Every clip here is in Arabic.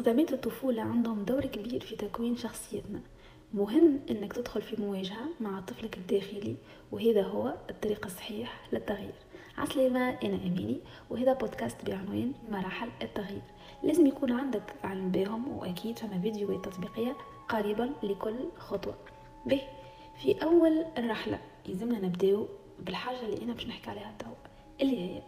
صدمات الطفولة عندهم دور كبير في تكوين شخصيتنا. مهم إنك تدخل في مواجهة مع طفلك الداخلي وهذا هو الطريق الصحيح للتغيير. عسلامة أنا أميني وهذا بودكاست بعنوان مراحل التغيير. لازم يكون عندك علم بهم وأكيد فما فيديوهات تطبيقية قريبا لكل خطوة. به في أول الرحلة يلزمنا نبداو بالحاجة اللي أنا باش نحكي عليها توا اللي هي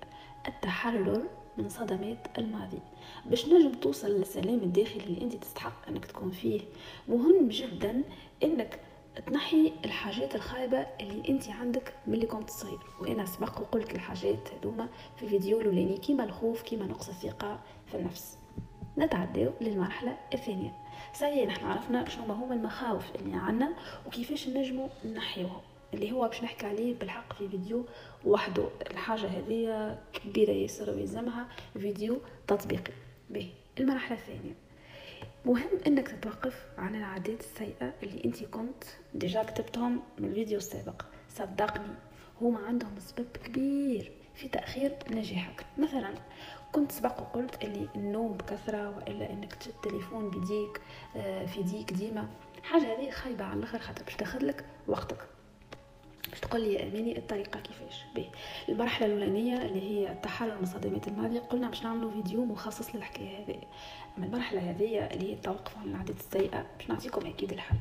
التحرر من صدمات الماضي. باش نجم توصل للسلام الداخلي اللي أنت تستحق أنك تكون فيه مهم جدا أنك تنحي الحاجات الخايبة اللي أنت عندك من اللي كنت صغير. وأنا سبق وقلت الحاجات هذوما في الفيديو الأولاني كيما الخوف كيما نقص الثقة في النفس. نتعداو للمرحلة الثانية. سي نحن عرفنا شنو هما المخاوف اللي عنا وكيفاش نجمو نحيوهم اللي هو باش نحكي عليه بالحق في فيديو وحده. الحاجة هذه كبيرة ياسر ويلزمها فيديو تطبيقي. به المرحلة الثانية. مهم إنك تتوقف عن العادات السيئة اللي أنت كنت ديجا كتبتهم من الفيديو السابق. صدقني هما عندهم سبب كبير في تأخير نجاحك. مثلا كنت سبق وقلت اللي النوم بكثرة وإلا إنك تشد التليفون بيديك آه، في ديك ديما. حاجة هذه خايبة على الآخر خاطر باش تاخذلك وقتك. تقول لي يا اماني الطريقة كيفاش. به المرحلة الأولانية اللي هي التحرر من صدمات الماضي قلنا باش نعملوا فيديو مخصص للحكاية هذه. اما المرحلة هذه اللي هي التوقف عن العادات السيئة باش نعطيكم أكيد الحل.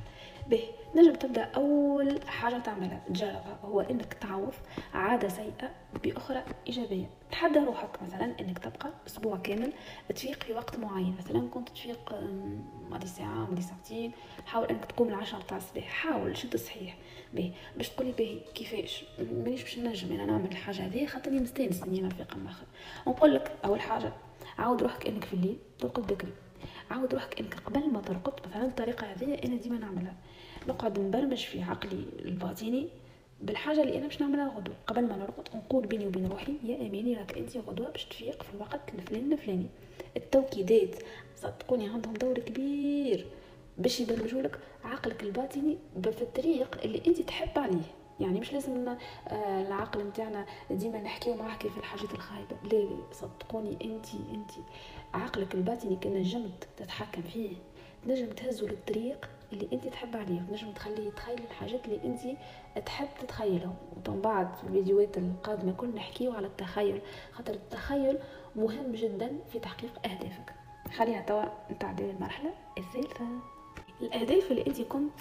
به نجم تبدأ أول حاجة تعملها تجربها هو إنك تعوض عادة سيئة بأخرى إيجابية. تحدى روحك مثلا إنك تبقى أسبوع كامل تفيق في وقت معين. مثلا كنت تفيق ماضي ساعة ماضي ساعتين. حاول إنك تقوم العشرة نتاع الصباح. حاول شد صحيح. به باش تقولي باهي كيفاش؟ مانيش باش نجم أنا نعمل الحاجة هذه خاطرني مستانس إني ما نفيق مخر نقول لك أول حاجة عاود روحك إنك في الليل ترقد بكري. عاود روحك إنك قبل ما ترقد مثلا الطريقة هذه أنا ديما نعملها. نقعد نبرمج في عقلي الباطني بالحاجة اللي أنا باش نعملها غدوة. قبل ما نرقد نقول بيني وبين روحي يا أماني راك أنت غدوة باش تفيق في الوقت الفلاني الفلاني. التوكيدات صدقوني عندهم دور كبير باش يبرمجوا لك عقلك الباطني في الطريق اللي انت تحب عليه. يعني مش لازم آه، العقل نتاعنا ديما نحكيو معاه كيف الحاجات الخايبة. لا صدقوني انت انت عقلك الباطني كان نجمت تتحكم فيه. تنجم تهزو للطريق اللي انت تحب عليه. تنجم تخليه يتخيل الحاجات اللي انت تحب تتخيلهم. ومن بعد في الفيديوهات القادمة كل نحكيو على التخيل. خاطر التخيل مهم جدا في تحقيق أهدافك. خلينا توا نتعدي المرحلة الثالثة. الأهداف اللي انت كنت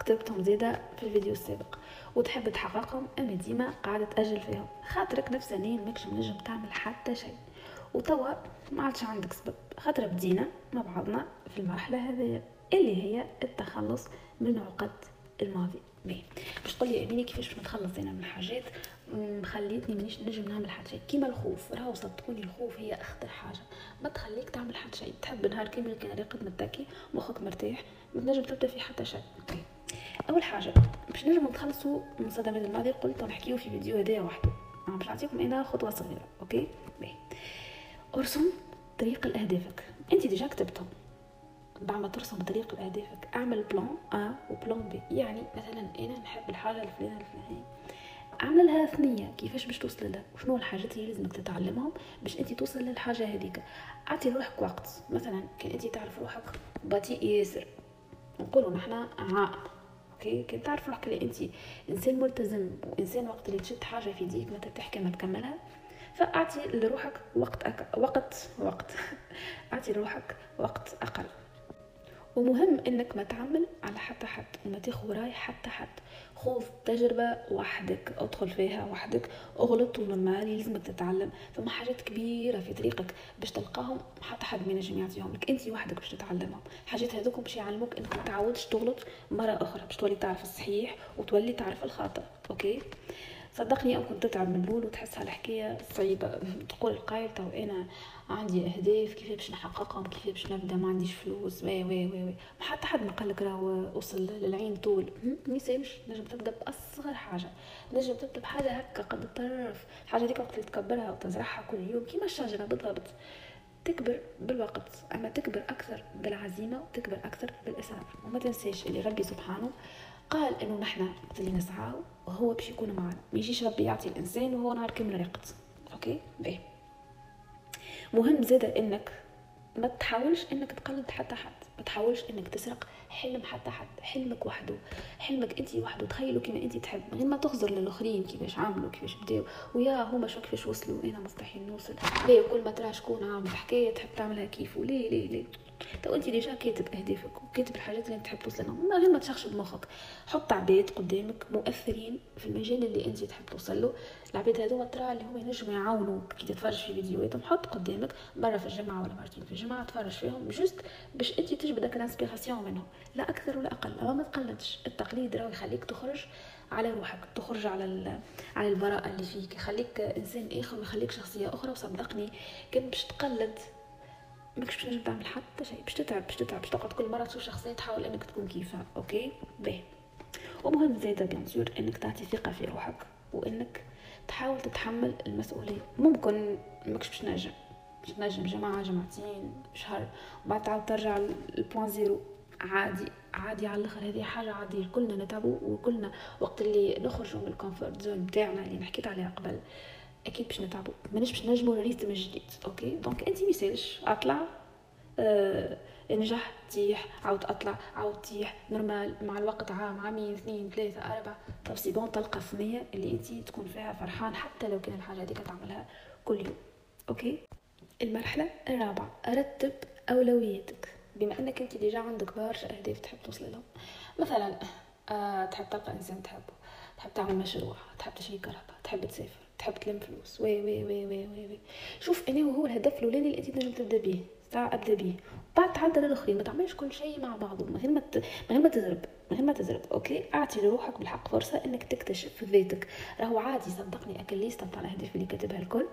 كتبتهم زيادة في الفيديو السابق. وتحب تحققهم أما ديما قاعدة تأجل فيهم. خاطرك نفسانيا ماكش منجم تعمل حتى شيء. وتوا ما عادش عندك سبب. خاطر بدينا مع بعضنا في المرحلة هذه اللي هي التخلص من عقد الماضي. بيه باش تقولي اميني كيفاش نتخلص أنا من الحاجات خليتني مانيش نجم نعمل حتى شيء؟ كيما الخوف راهو صدقوني الخوف هي أخطر حاجة. ما تخليك تعمل حتى شيء. تحب نهار كامل كان راقد متكي مخك مرتاح ما تنجم تبدأ في حتى شيء. أول حاجة باش نجم نتخلصوا من صدمات الماضي قلت نحكيو في فيديو هدايا وحده. أنا باش نعطيكم أنا خطوة صغيرة OK؟ بيه أرسم طريق لأهدافك. أنت déjà كتبتهم بعد ما ترسم طريق لأهدافك أعمل plan A و plan B يعني مثلا أنا نحب الحاجة الفلانية الفلانية. اعمل لها ثنية. كيفاش باش توصل لها؟ وشنو الحاجات اللي لازمك تتعلمهم باش أنت توصل للحاجة هذيك؟ أعطي روحك وقت. مثلا كان أنت تعرف روحك بطيء ياسر. نقولوا نحنا عائق OK كي تعرف روحك اللي انت انسان ملتزم وانسان وقت اللي تشد حاجة في يديك ما تحكي ما تكملها. فأعطي لروحك وقت أك... وقت وقت. أعطي لروحك وقت أقل. ومهم إنك ما تعمل على حتى حد وما تاخذ رأي حتى حد. خذ تجربة وحدك أدخل فيها وحدك. أغلط و normal لازمك تتعلم. فما حاجات كبيرة في طريقك باش تلقاهم حتى حد ما ينجم يعطيهم لك أنت وحدك باش تتعلمهم. حاجات هذوك باش يعلموك إنك ما تعودش تغلط مرة أخرى باش تولي تعرف الصحيح وتولي تعرف الخطأ OK؟ صدقني يوم كنت تتعب من الأول وتحس هالحكاية صعيبه تقول القايل تو أنا عندي أهداف كيف باش نحققهم كيف باش نبدأ ما عنديش فلوس. و و و, و. ما حتى حد ما قالك راهو وصل للعين طول. ما يسالش نجم تبدأ بأصغر حاجة. نجم تبدأ بحاجة هكا قد الطرف. الحاجة ديك وقت اللي تكبرها وتزرعها كل يوم. كيما الشجرة بالضبط. تكبر بالوقت. أما تكبر أكثر بالعزيمة وتكبر أكثر بالاصرار وما تنساش اللي ربي سبحانه قال إنه نحن اللي نسعى وهو باش يكون معنا ما يجيش ربي يعطي الإنسان وهو نهار كامل راقد OK؟ باهي. مهم زاده إنك ما تحاولش إنك تقلد حتى حد. ما تحاولش إنك تسرق حلم حتى حد. حلمك وحده. حلمك انت وحده. تخيلوا كما انت تحب. غير ما تخزر للآخرين كيفاش عملوا كيفاش بداو. ويا هما شو كيفاش وصلوا؟ أنا مستحيل نوصل. ليه كل ما ترى شكون عامل حكاية تحب تعملها كيفه ليه ليه ليه؟ تو انت déjà كاتب أهدافك وكاتب الحاجات اللي تحب توصل لهم ما غير ما تشخش بمخك. حط عباد قدامك مؤثرين في المجال اللي أنت تحب توصل له. العباد هذوما ترى اللي هما ينجموا يعاونوك. كي تتفرج في فيديوهاتهم حط قدامك مرة في الجمعة ولا مرتين في الجمعة تفرج فيهم juste باش أنت تجبد داك ال inspiration منهم. لا أكثر ولا أقل. ما تقلدش. التقليد راه يخليك تخرج على روحك تخرج على على البراءة اللي فيك. يخليك إنسان آخر ويخليك شخصية أخرى وصدقني كان باش تقلد ماكش باش تنجم تعمل حتى شيء باش تتعب باش تتعب باش تقعد كل مرة تشوف شخصية تحاول إنك تكون كيفها OK؟ باهي. ومهم زادة bien إنك تعطي ثقة في روحك وإنك تحاول تتحمل المسؤولية. ممكن ماكش باش نجم باش نجم جماعة جماعتين شهر وبعد تعاود ترجع لل point zéro عادي عادي على الآخر هذه حاجة عادية كلنا نتعبوا وكلنا وقت اللي نخرجوا من ال comfort zone بتاعنا اللي نحكيت عليها قبل. أكيد باش نتعبوا مانيش باش نجموا rythme جديد OK؟ donc أنت ميسالش أطلع آه نجح تيح عاود أطلع عاود تيح normal مع الوقت عام عامين اثنين ثلاثة أربعة. طب c'est bon تلقى الثنية اللي أنت تكون فيها فرحان حتى لو كان الحاجة هذيك تعملها كل يوم OK؟ المرحلة الرابعة رتب أولوياتك. بما إنك أنت déjà عندك برشا أهداف تحب توصل لهم. مثلا أه تحب تلقى إنسان تحبه تحب تعمل مشروع تحب تشري كرهبة تحب تسافر. تحب تلم فلوس. و و و و و, و. شوف أنا وهو الهدف الأولاني اللي تنجم تبدأ به تاع أبدأ به بعد تعدل الآخرين. ما تعملش كل شيء مع بعضه. من غير ما من غير ما تزرب. من غير ما تزرب. أوكي؟ أعطي لروحك بالحق فرصة إنك تكتشف ذاتك. راهو عادي صدقني. اكل ليست تاع الاهداف اللي كاتبها الكل.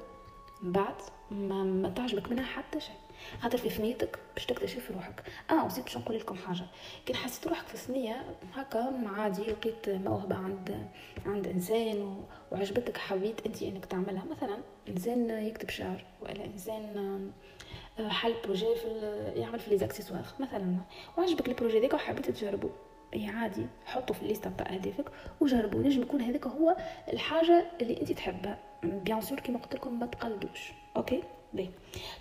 بعد ما, ما تعجبك منها حتى شيء. خاطر في ثنيتك باش تكتشف روحك. آه وزيد باش نقول لكم حاجة. كي حسيت روحك في ثنية هكا عادي لقيت موهبة عند عند إنسان وعجبتك حبيت أنت إنك تعملها. مثلا إنسان يكتب شعر ولا إنسان آه، حل projet في يعمل في لي مثلا. وعجبك ال projet ديك وحبيت تجربه. اي عادي حطه في الليستة تاع أهدافك وجربوا نجم يكون هذاك هو الحاجة اللي أنت تحبها. bien sûr كيما قلت لكم ما تقلدوش. OK؟ بي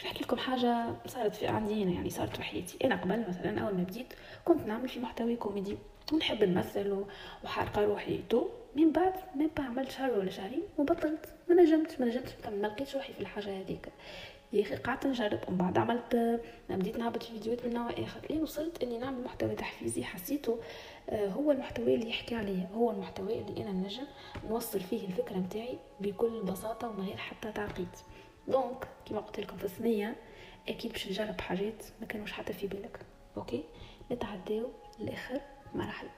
نحكي لكم حاجة صارت في عندي هنا يعني صارت في حياتي. أنا قبل مثلا أول ما بديت كنت نعمل في محتوى كوميدي. ونحب نمثل وحارقه روحي تو. من بعد ما عملت شهر ولا شهرين وبطلت. ما نجمتش ما نجمتش ما لقيتش روحي في الحاجة هذيك. يا أخي قعدت نجرب. ومن بعد عملت بديت نهبط في فيديوهات من نوع آخر. لين وصلت إني نعمل محتوى تحفيزي. حسيته آه، هو المحتوى اللي يحكي عليا. هو المحتوى اللي أنا نجم نوصل فيه الفكرة نتاعي بكل بساطة ومن غير حتى تعقيد. donc كما قلت لكم في الثنية أكيد باش نجرب حاجات ما كانوش حتى في بالك. OK؟ نتعداو لآخر مرحله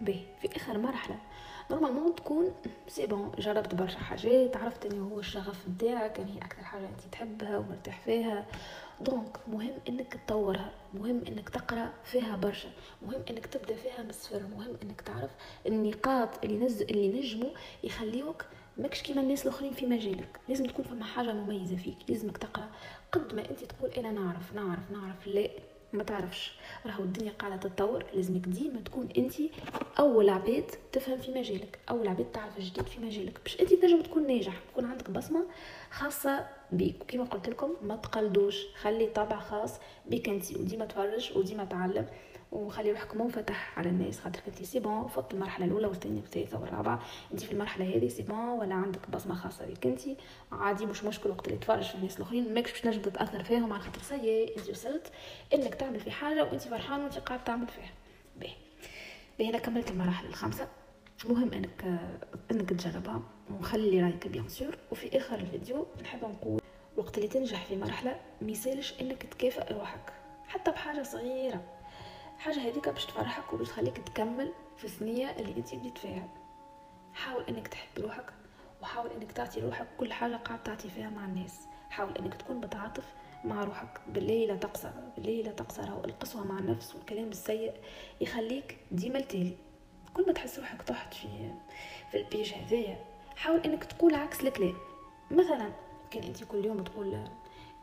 به في آخر مرحلة. normalement تكون c'est bon جربت برشا حاجات عرفت إنه هو الشغف نتاعك يعني هي أكثر حاجة أنت تحبها ومرتاح فيها. donc مهم إنك تطورها مهم إنك تقرأ فيها برشا مهم إنك تبدأ فيها من الصفر مهم إنك تعرف النقاط اللي نز اللي نجموا يخليوك ماكش كيما الناس الآخرين في مجالك. لازم تكون فما حاجة مميزة فيك لازمك تقرأ. قد ما أنت تقول أنا نعرف نعرف نعرف لا. ما تعرفش. راهو الدنيا قاعدة تتطور لازمك ديما تكون أنت أول عباد تفهم في مجالك. أول عباد تعرف جديد في مجالك. باش أنت تنجم تكون ناجح تكون عندك بصمة خاصة بيك. وكما قلت لكم ما تقلدوش. خلي طابع خاص بك أنت وديما تفرج وديما تعلم. وخلي روحك منفتح على الناس. خاطر كنتي c'est bon فوت المرحلة الأولى والثانية والثالثة والرابعة. انت في المرحلة هذه c'est bon ولا عندك بصمة خاصة بك انت عادي مش مشكل وقت اللي تفرج في الناس الآخرين. ماكش باش تنجم تتأثر فيهم على خاطر سي انت وصلت إنك تعمل في حاجة وانت فرحان وانت قاعد تعمل فيها. باهي. باهي أنا كملت المراحل الخمسة. مهم إنك إنك تجربها. وخلي رايك bien sûr وفي آخر الفيديو نحب نقول وقت اللي تنجح في مرحلة ميسالش إنك تكافئ روحك. حتى بحاجة صغيرة. حاجة هذيك باش تفرحك وباش تخليك تكمل في الثنية اللي انت بديت فيها. حاول انك تحب روحك وحاول انك تعطي روحك كل حاجة قاعد تعطي فيها مع الناس. حاول انك تكون متعاطف مع روحك. بالله لا تقصر بالله لا تقصر. القسوة مع النفس والكلام السيء يخليك ديما التالي. كل ما تحس روحك طحت في في البيج هذايا حاول انك تقول عكس الكلام. مثلا كان انت كل يوم تقول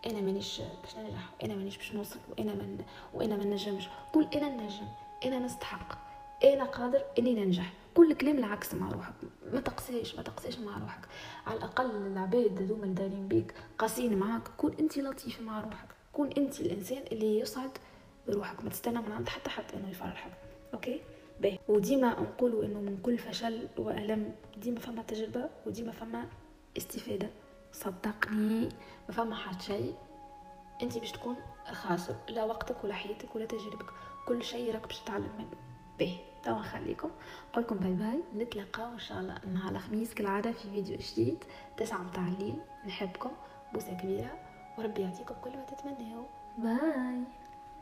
أنا مانيش باش ننجح أنا مانيش باش نوصل وأنا من وأنا ما نجمش. قول أنا نجم أنا نستحق. أنا قادر إني ننجح. كل كلام العكس مع روحك. ما تقسيش ما تقسيش مع روحك. على الأقل العباد هذوما اللي دايرين بيك قاسيين معاك. كون أنت لطيف مع روحك. كون أنت الإنسان اللي يسعد بروحك. ما تستنى من عند حتى حتى إنه يفرحك. okay؟ باهي. وديما نقولوا إنه من كل فشل وألم ديما فما تجربة وديما فما استفادة. صدقني ما فما حد شيء. انت باش تكون خاسر لا وقتك ولا حياتك ولا تجربك كل شيء راك باش تتعلم منه باهي توا نخليكم نقولكم bye bye. نتلاقاو إن شاء الله نهار الخميس كالعادة في فيديو جديد. تسعة متاع الليل. نحبكم. بوسة كبيرة. وربي يعطيكم كل ما تتمنوا bye.